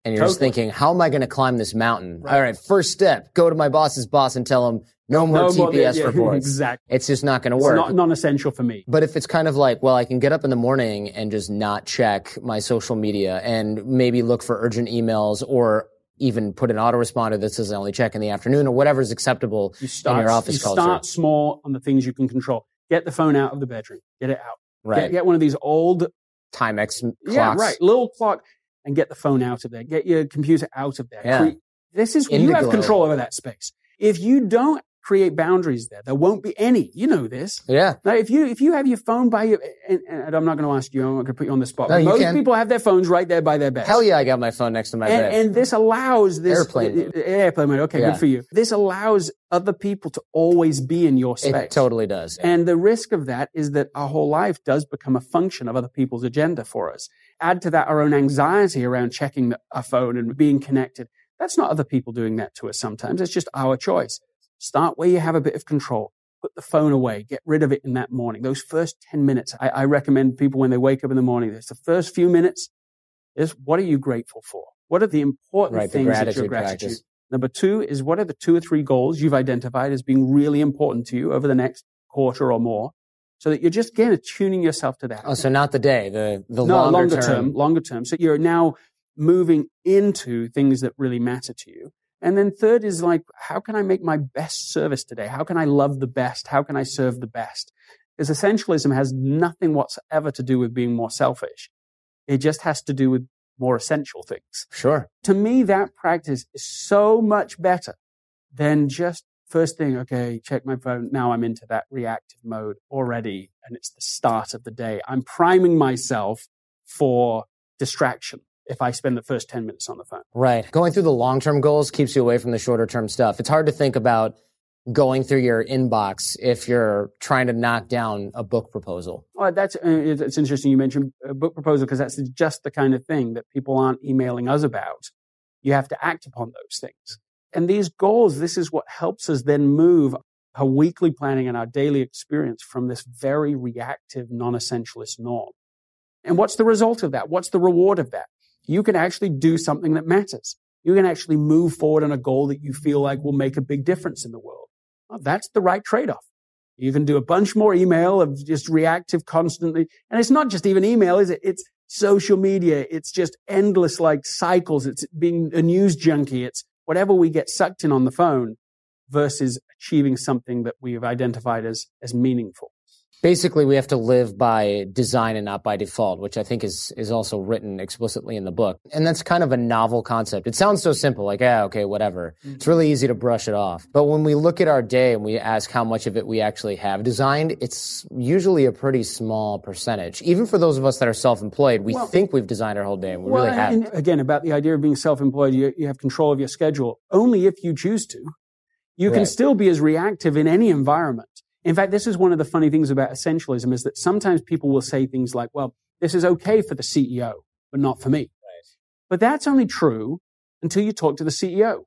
and you're just thinking, how am I going to climb this mountain? Right. All right, first step, go to my boss's boss and tell him no more No more- TPS yeah, reports. exactly. It's just not going to work. It's not non-essential for me. But if it's kind of like, well, I can get up in the morning and just not check my social media and maybe look for urgent emails or even put an autoresponder that says I only check in the afternoon or whatever is acceptable You start, in your office you culture. start small on the things you can control. Get the phone out of the bedroom. Get it out. right. Get, get one of these old, Timex clocks. yeah, right, little clock, and get the phone out of there. Get your computer out of there. Yeah. This is you have Indiglo. control over that space. If you don't create boundaries there, there won't be any. You know this. Yeah. Now, if you if you have your phone by your, and, and I'm not going to ask you, I'm not going to put you on the spot. No, most can. people have their phones right there by their bed. Hell yeah, I got my phone next to my and, bed. and this allows this Airplane airplane mode. Okay, Yeah. good for you. This allows other people to always be in your space. it totally does. And the risk of that is that our whole life does become a function of other people's agenda for us. Add to that our own anxiety around checking the, our phone and being connected. That's not other people doing that to us sometimes. It's just our choice. Start where you have a bit of control. Put the phone away. Get rid of it in that morning. Those first 10 minutes, I, I recommend people when they wake up in the morning, it's the first few minutes is what are you grateful for? What are the important Right, the things that gratitude you're gratitude? practice. Number two is what are the two or three goals you've identified as being really important to you over the next quarter or more so that you're just again tuning yourself to that. oh, so not the day, the the no, longer, longer term, longer term. So you're now moving into things that really matter to you. And then third is like, how can I make my best service today? How can I love the best? How can I serve the best? Because essentialism has nothing whatsoever to do with being more selfish. It just has to do with more essential things Sure. to me, that practice is so much better than just first thing, okay, check my phone. Now I'm into that reactive mode already. And it's the start of the day. I'm priming myself for distraction if I spend the first 10 minutes on the phone. Right. Going through the long term goals keeps you away from the shorter term stuff. It's hard to think about going through your inbox if you're trying to knock down a book proposal? Well, that's uh, it's interesting. You mentioned a book proposal because that's just the kind of thing that people aren't emailing us about. You have to act upon those things. And these goals, this is what helps us then move our weekly planning and our daily experience from this very reactive, non-essentialist norm. And what's the result of that? What's the reward of that? You can actually do something that matters. You can actually move forward on a goal that you feel like will make a big difference in the world. Well, that's the right trade-off. You can do a bunch more email of just reactive constantly. And it's not just even email, is it? It's social media. It's just endless like cycles. It's being a news junkie. It's whatever we get sucked in on the phone versus achieving something that we have identified as, as meaningful basically we have to live by design and not by default, which I think is is also written explicitly in the book. And that's kind of a novel concept. It sounds so simple, like, yeah, okay, whatever. Mm-hmm. It's really easy to brush it off. But when we look at our day and we ask how much of it we actually have designed, it's usually a pretty small percentage. Even for those of us that are self-employed, we well, think we've designed our whole day and we well, really haven't. Again, about the idea of being self-employed, you, you have control of your schedule only if you choose to. You right. can still be as reactive in any environment. In fact, this is one of the funny things about essentialism is that sometimes people will say things like, well, this is okay for the CEO, but not for me. Right. But that's only true until you talk to the CEO.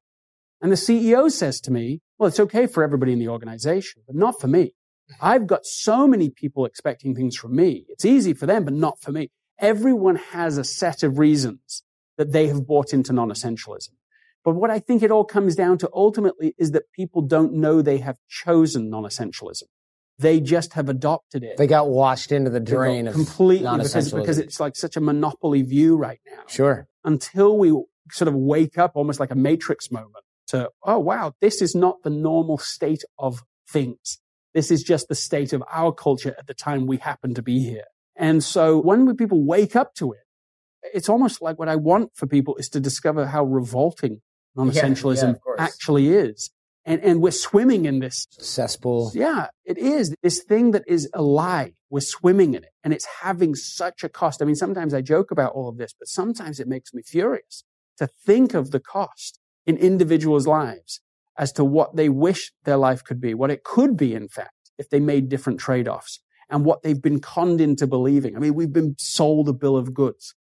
And the CEO says to me, well, it's okay for everybody in the organization, but not for me. I've got so many people expecting things from me. It's easy for them, but not for me. Everyone has a set of reasons that they have bought into non-essentialism. But what I think it all comes down to ultimately is that people don't know they have chosen non-essentialism. They just have adopted it. They got washed into the drain of completely because, because it's like such a monopoly view right now. Sure. Until we sort of wake up almost like a matrix moment to, oh wow, this is not the normal state of things. This is just the state of our culture at the time we happen to be here. And so when people wake up to it, it's almost like what I want for people is to discover how revolting non-essentialism yeah, yeah, actually is. And, and we're swimming in this cesspool. Yeah, it is this thing that is a lie. We're swimming in it and it's having such a cost. I mean, sometimes I joke about all of this, but sometimes it makes me furious to think of the cost in individuals' lives as to what they wish their life could be, what it could be, in fact, if they made different trade-offs and what they've been conned into believing. I mean, we've been sold a bill of goods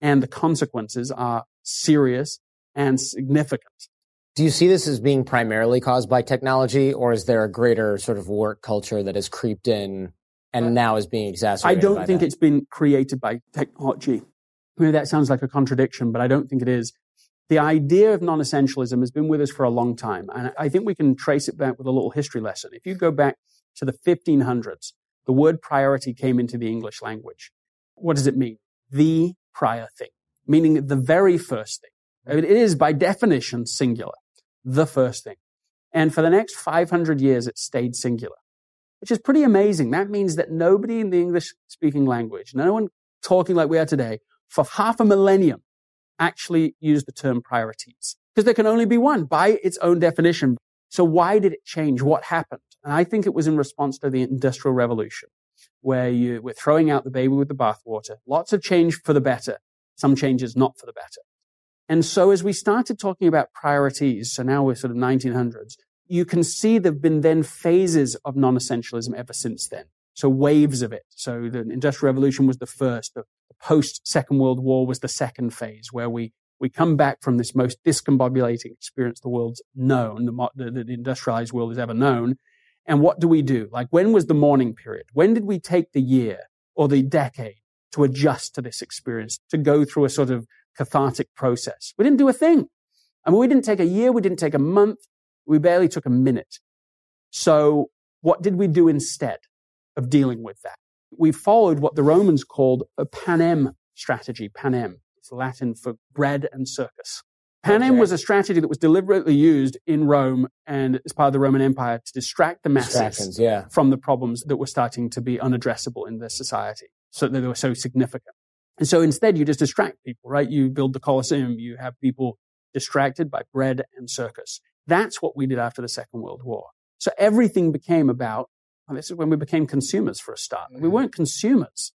and the consequences are serious and significant. Do you see this as being primarily caused by technology, or is there a greater sort of work culture that has creeped in and uh, now is being exacerbated? I don't think that? it's been created by technology. Maybe that sounds like a contradiction, but I don't think it is. The idea of non-essentialism has been with us for a long time, and I think we can trace it back with a little history lesson. If you go back to the 1500s, the word priority came into the English language. What does it mean? The prior thing, meaning the very first thing. It is by definition singular, the first thing. And for the next 500 years, it stayed singular, which is pretty amazing. That means that nobody in the English speaking language, no one talking like we are today, for half a millennium actually used the term priorities because there can only be one by its own definition. So why did it change? What happened? And I think it was in response to the industrial revolution where you were throwing out the baby with the bathwater. Lots of change for the better. Some changes not for the better. And so as we started talking about priorities, so now we're sort of 1900s, you can see there've been then phases of non-essentialism ever since then. So waves of it. So the Industrial Revolution was the first. The post Second World War was the second phase where we, we come back from this most discombobulating experience the world's known, the, the, the industrialized world has ever known. And what do we do? Like when was the mourning period? When did we take the year or the decade to adjust to this experience, to go through a sort of cathartic process. We didn't do a thing. I mean, we didn't take a year. We didn't take a month. We barely took a minute. So what did we do instead of dealing with that? We followed what the Romans called a panem strategy. Panem. It's Latin for bread and circus. Panem okay. was a strategy that was deliberately used in Rome and as part of the Roman Empire to distract the masses yeah. from the problems that were starting to be unaddressable in their society. So that they were so significant. And so instead you just distract people, right? You build the Colosseum, you have people distracted by bread and circus. That's what we did after the Second World War. So everything became about, well, this is when we became consumers for a start. Mm-hmm. We weren't consumers.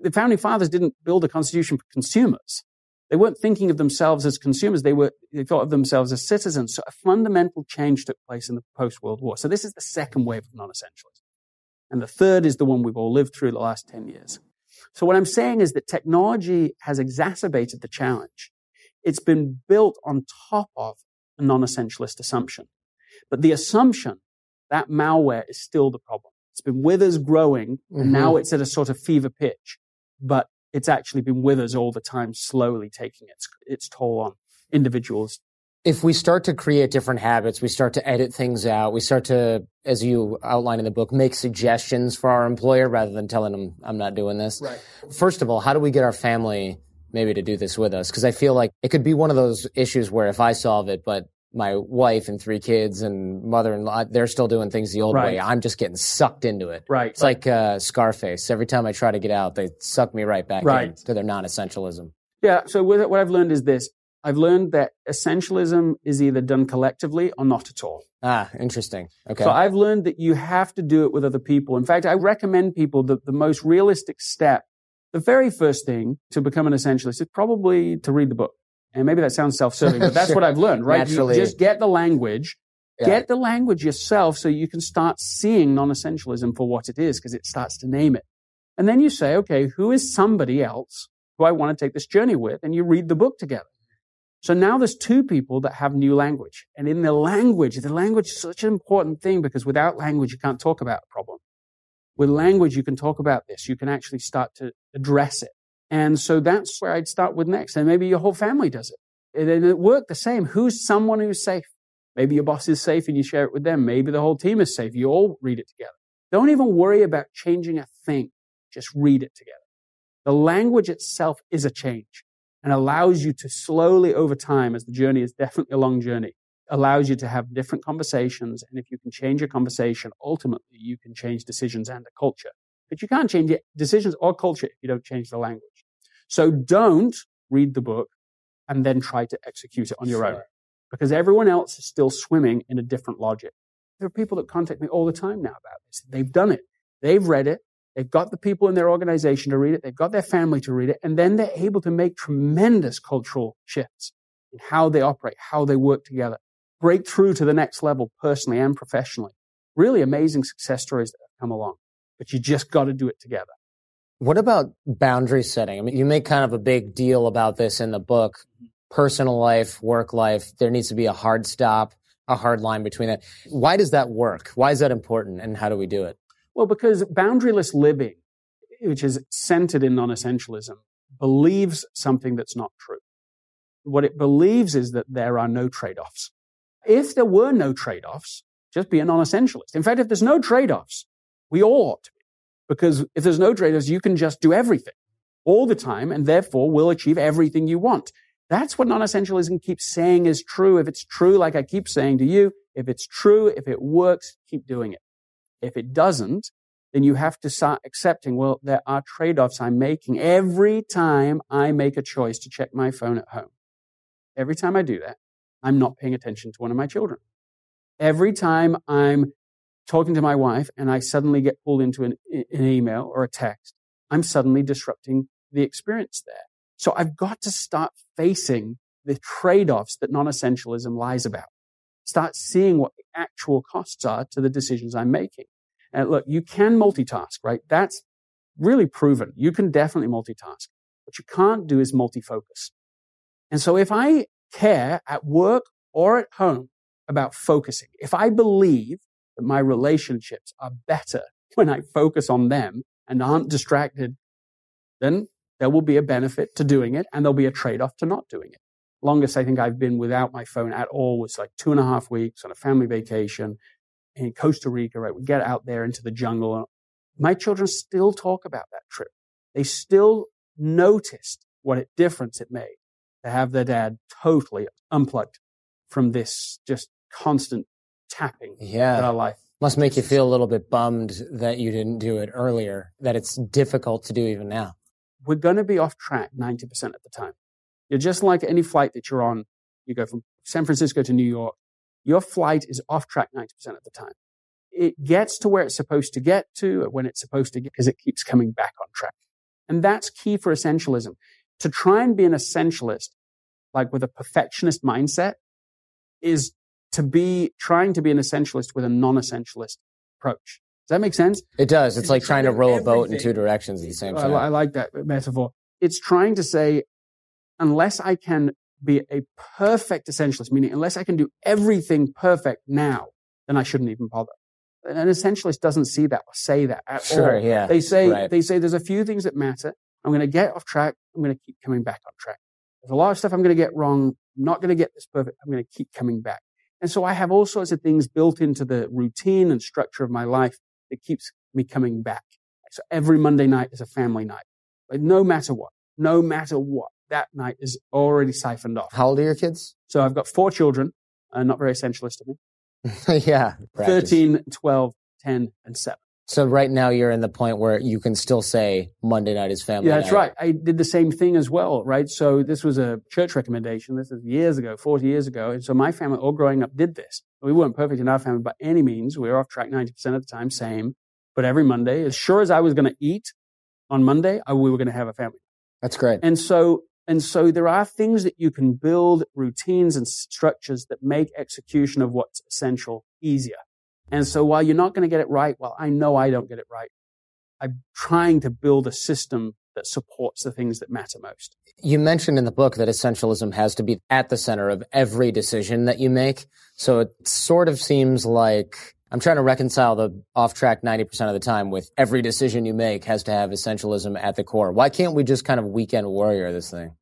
The founding fathers didn't build a constitution for consumers. They weren't thinking of themselves as consumers. They were, they thought of themselves as citizens. So a fundamental change took place in the post-World War. So this is the second wave of non-essentialism. And the third is the one we've all lived through the last 10 years. So what I'm saying is that technology has exacerbated the challenge. It's been built on top of a non-essentialist assumption. But the assumption, that malware is still the problem. It's been with us growing and mm-hmm. now it's at a sort of fever pitch. But it's actually been with us all the time, slowly taking its, its toll on individuals. If we start to create different habits, we start to edit things out, we start to, as you outline in the book, make suggestions for our employer rather than telling them, I'm not doing this. Right. First of all, how do we get our family maybe to do this with us? Because I feel like it could be one of those issues where if I solve it, but my wife and three kids and mother-in-law, they're still doing things the old right. way. I'm just getting sucked into it. Right. It's right. like uh, Scarface. Every time I try to get out, they suck me right back right. into their non-essentialism. Yeah. So what I've learned is this. I've learned that essentialism is either done collectively or not at all. Ah, interesting. Okay. So I've learned that you have to do it with other people. In fact, I recommend people that the most realistic step, the very first thing to become an essentialist is probably to read the book. And maybe that sounds self-serving, but that's sure. what I've learned, right? Naturally. You just get the language, yeah. get the language yourself so you can start seeing non-essentialism for what it is because it starts to name it. And then you say, okay, who is somebody else who I want to take this journey with? And you read the book together. So now there's two people that have new language. And in the language, the language is such an important thing because without language, you can't talk about a problem. With language, you can talk about this. You can actually start to address it. And so that's where I'd start with next. And maybe your whole family does it. And it worked the same. Who's someone who's safe? Maybe your boss is safe and you share it with them. Maybe the whole team is safe. You all read it together. Don't even worry about changing a thing. Just read it together. The language itself is a change and allows you to slowly over time, as the journey is definitely a long journey, allows you to have different conversations. And if you can change a conversation, ultimately you can change decisions and a culture. But you can't change decisions or culture if you don't change the language. So don't read the book and then try to execute it on your own because everyone else is still swimming in a different logic. There are people that contact me all the time now about this. They've done it. They've read it. They've got the people in their organization to read it. They've got their family to read it. And then they're able to make tremendous cultural shifts in how they operate, how they work together, break through to the next level personally and professionally. Really amazing success stories that have come along, but you just got to do it together. What about boundary setting? I mean, you make kind of a big deal about this in the book. Personal life, work life, there needs to be a hard stop, a hard line between that. Why does that work? Why is that important and how do we do it? Well, because boundaryless living, which is centered in non-essentialism, believes something that's not true. What it believes is that there are no trade-offs. If there were no trade-offs, just be a non-essentialist. In fact, if there's no trade-offs, we all ought to be. Because if there's no traders, you can just do everything all the time and therefore will achieve everything you want. That's what non-essentialism keeps saying is true. If it's true, like I keep saying to you, if it's true, if it works, keep doing it. If it doesn't, then you have to start accepting, well, there are trade-offs I'm making every time I make a choice to check my phone at home. Every time I do that, I'm not paying attention to one of my children. Every time I'm talking to my wife and I suddenly get pulled into an, an email or a text, I'm suddenly disrupting the experience there. So I've got to start facing the trade-offs that non-essentialism lies about. Start seeing what the actual costs are to the decisions I'm making. And look, you can multitask, right? That's really proven. You can definitely multitask. What you can't do is multifocus. And so if I care at work or at home about focusing, if I believe that my relationships are better when I focus on them and aren't distracted, then there will be a benefit to doing it and there'll be a trade off to not doing it. Longest I think I've been without my phone at all was like two and a half weeks on a family vacation in Costa Rica, right? We get out there into the jungle. My children still talk about that trip. They still noticed what a difference it made to have their dad totally unplugged from this just constant tapping yeah. our life. Must make you feel a little bit bummed that you didn't do it earlier, that it's difficult to do even now. We're going to be off track 90% of the time. You're just like any flight that you're on. You go from San Francisco to New York. Your flight is off track 90% of the time. It gets to where it's supposed to get to when it's supposed to get because it keeps coming back on track. And that's key for essentialism to try and be an essentialist, like with a perfectionist mindset, is to be trying to be an essentialist with a non-essentialist approach. Does that make sense? It does. It's like trying to row a boat in two directions at the same I, time. I like that metaphor. It's trying to say, unless I can be a perfect essentialist, meaning unless I can do everything perfect now, then I shouldn't even bother. And An essentialist doesn't see that or say that at Sure, all. yeah, They say right. they say there's a few things that matter. I'm going to get off track. I'm going to keep coming back on track. There's a lot of stuff I'm going to get wrong. I'm not going to get this perfect. I'm going to keep coming back. And so I have all sorts of things built into the routine and structure of my life that keeps me coming back. So every Monday night is a family night. But no matter what, no matter what, that night is already siphoned off. How old are your kids? So I've got four children, uh, not very essentialist of me. yeah. practice. 13, 12, 10, and 7. So right now you're in the point where you can still say Monday night is family Yeah, that's night. right. I did the same thing as well, right? So this was a church recommendation. This is years ago, 40 years ago. And so my family, all growing up, did this. We weren't perfect in our family by any means. We were off track 90% of the time, same. But every Monday, as sure as I was going to eat on Monday, I, we were going to have a family. That's great. And so, and so there are things that you can build routines and structures that make execution of what's essential easier. And so while you're not going to get it right, well, I know I don't get it right. I'm trying to build a system that supports the things that matter most. You mentioned in the book that essentialism has to be at the center of every decision that you make. So it sort of seems like I'm trying to reconcile the off track 90% of the time with every decision you make has to have essentialism at the core. Why can't we just kind of weekend warrior this thing?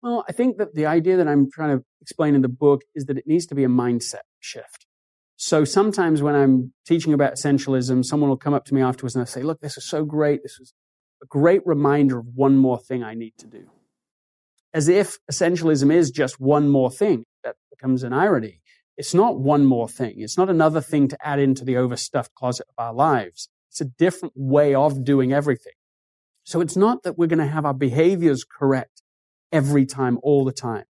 Well, I think that the idea that I'm trying to explain in the book is that it needs to be a mindset shift. So sometimes when I'm teaching about essentialism, someone will come up to me afterwards and they'll say, look, this is so great. This is a great reminder of one more thing I need to do. As if essentialism is just one more thing. That becomes an irony. It's not one more thing. It's not another thing to add into the overstuffed closet of our lives. It's a different way of doing everything. So it's not that we're going to have our behaviors correct every time, all the time.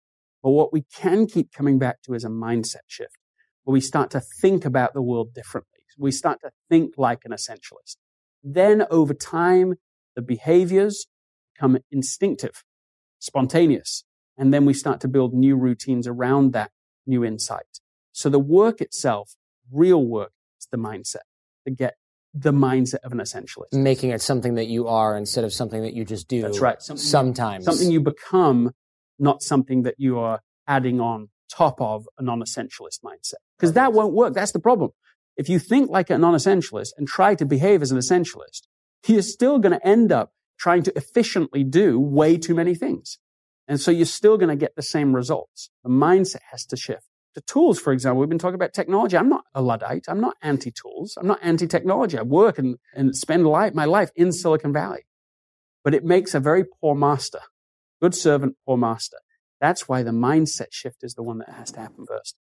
But what we can keep coming back to is a mindset shift where we start to think about the world differently. We start to think like an essentialist. Then over time, the behaviors become instinctive, spontaneous. And then we start to build new routines around that new insight. So the work itself, real work, is the mindset to get the mindset of an essentialist. Making it something that you are instead of something that you just do. That's right. Something- sometimes. Something you become, not something that you are adding on top of a non-essentialist mindset. Because that won't work. That's the problem. If you think like a non-essentialist and try to behave as an essentialist, you're still going to end up trying to efficiently do way too many things. And so you're still going to get the same results. The mindset has to shift. The tools, for example, we've been talking about technology. I'm not a Luddite. I'm not anti-tools. I'm not anti-technology. I work and, and spend life, my life in Silicon Valley. But it makes a very poor master. Good servant, poor master. That's why the mindset shift is the one that has to happen first.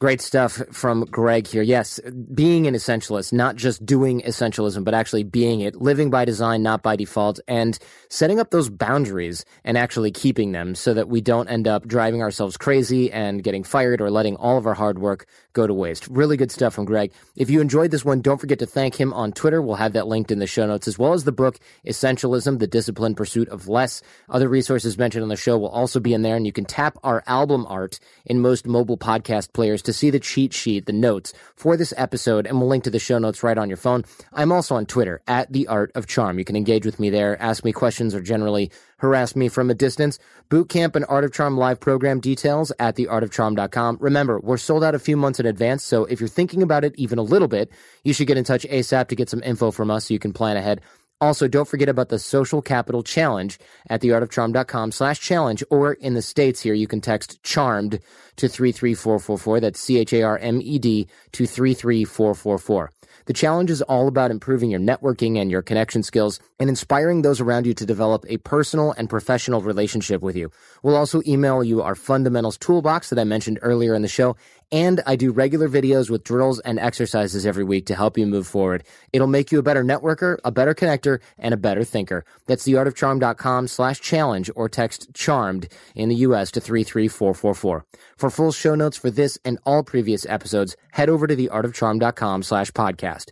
Great stuff from Greg here. Yes, being an essentialist, not just doing essentialism, but actually being it, living by design, not by default, and setting up those boundaries and actually keeping them so that we don't end up driving ourselves crazy and getting fired or letting all of our hard work go to waste. Really good stuff from Greg. If you enjoyed this one, don't forget to thank him on Twitter. We'll have that linked in the show notes, as well as the book, Essentialism, The Disciplined Pursuit of Less. Other resources mentioned on the show will also be in there, and you can tap our album art in most mobile podcast players to see the cheat sheet, the notes for this episode, and we'll link to the show notes right on your phone. I'm also on Twitter, at The Art of Charm. You can engage with me there, ask me questions, or generally harass me from a distance. Boot Camp and Art of Charm live program details at theartofcharm.com. Remember, we're sold out a few months in advance, so if you're thinking about it even a little bit, you should get in touch ASAP to get some info from us so you can plan ahead. Also, don't forget about the Social Capital Challenge at theartofcharm.com slash challenge, or in the States here, you can text CHARMED to 33444. That's C-H-A-R-M-E-D to 33444. The challenge is all about improving your networking and your connection skills and inspiring those around you to develop a personal and professional relationship with you. We'll also email you our fundamentals toolbox that I mentioned earlier in the show. And I do regular videos with drills and exercises every week to help you move forward. It'll make you a better networker, a better connector, and a better thinker. That's theartofcharm.com slash challenge or text charmed in the U.S. to 33444. For full show notes for this and all previous episodes, head over to theartofcharm.com slash podcast.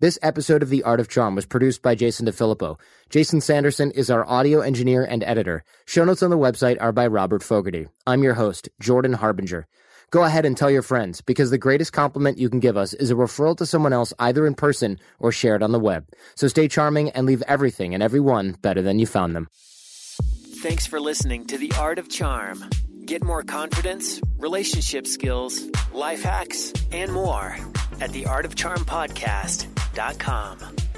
This episode of The Art of Charm was produced by Jason DeFilippo. Jason Sanderson is our audio engineer and editor. Show notes on the website are by Robert Fogarty. I'm your host, Jordan Harbinger. Go ahead and tell your friends because the greatest compliment you can give us is a referral to someone else either in person or shared on the web. So stay charming and leave everything and everyone better than you found them. Thanks for listening to The Art of Charm. Get more confidence, relationship skills, life hacks, and more at theartofcharmpodcast.com.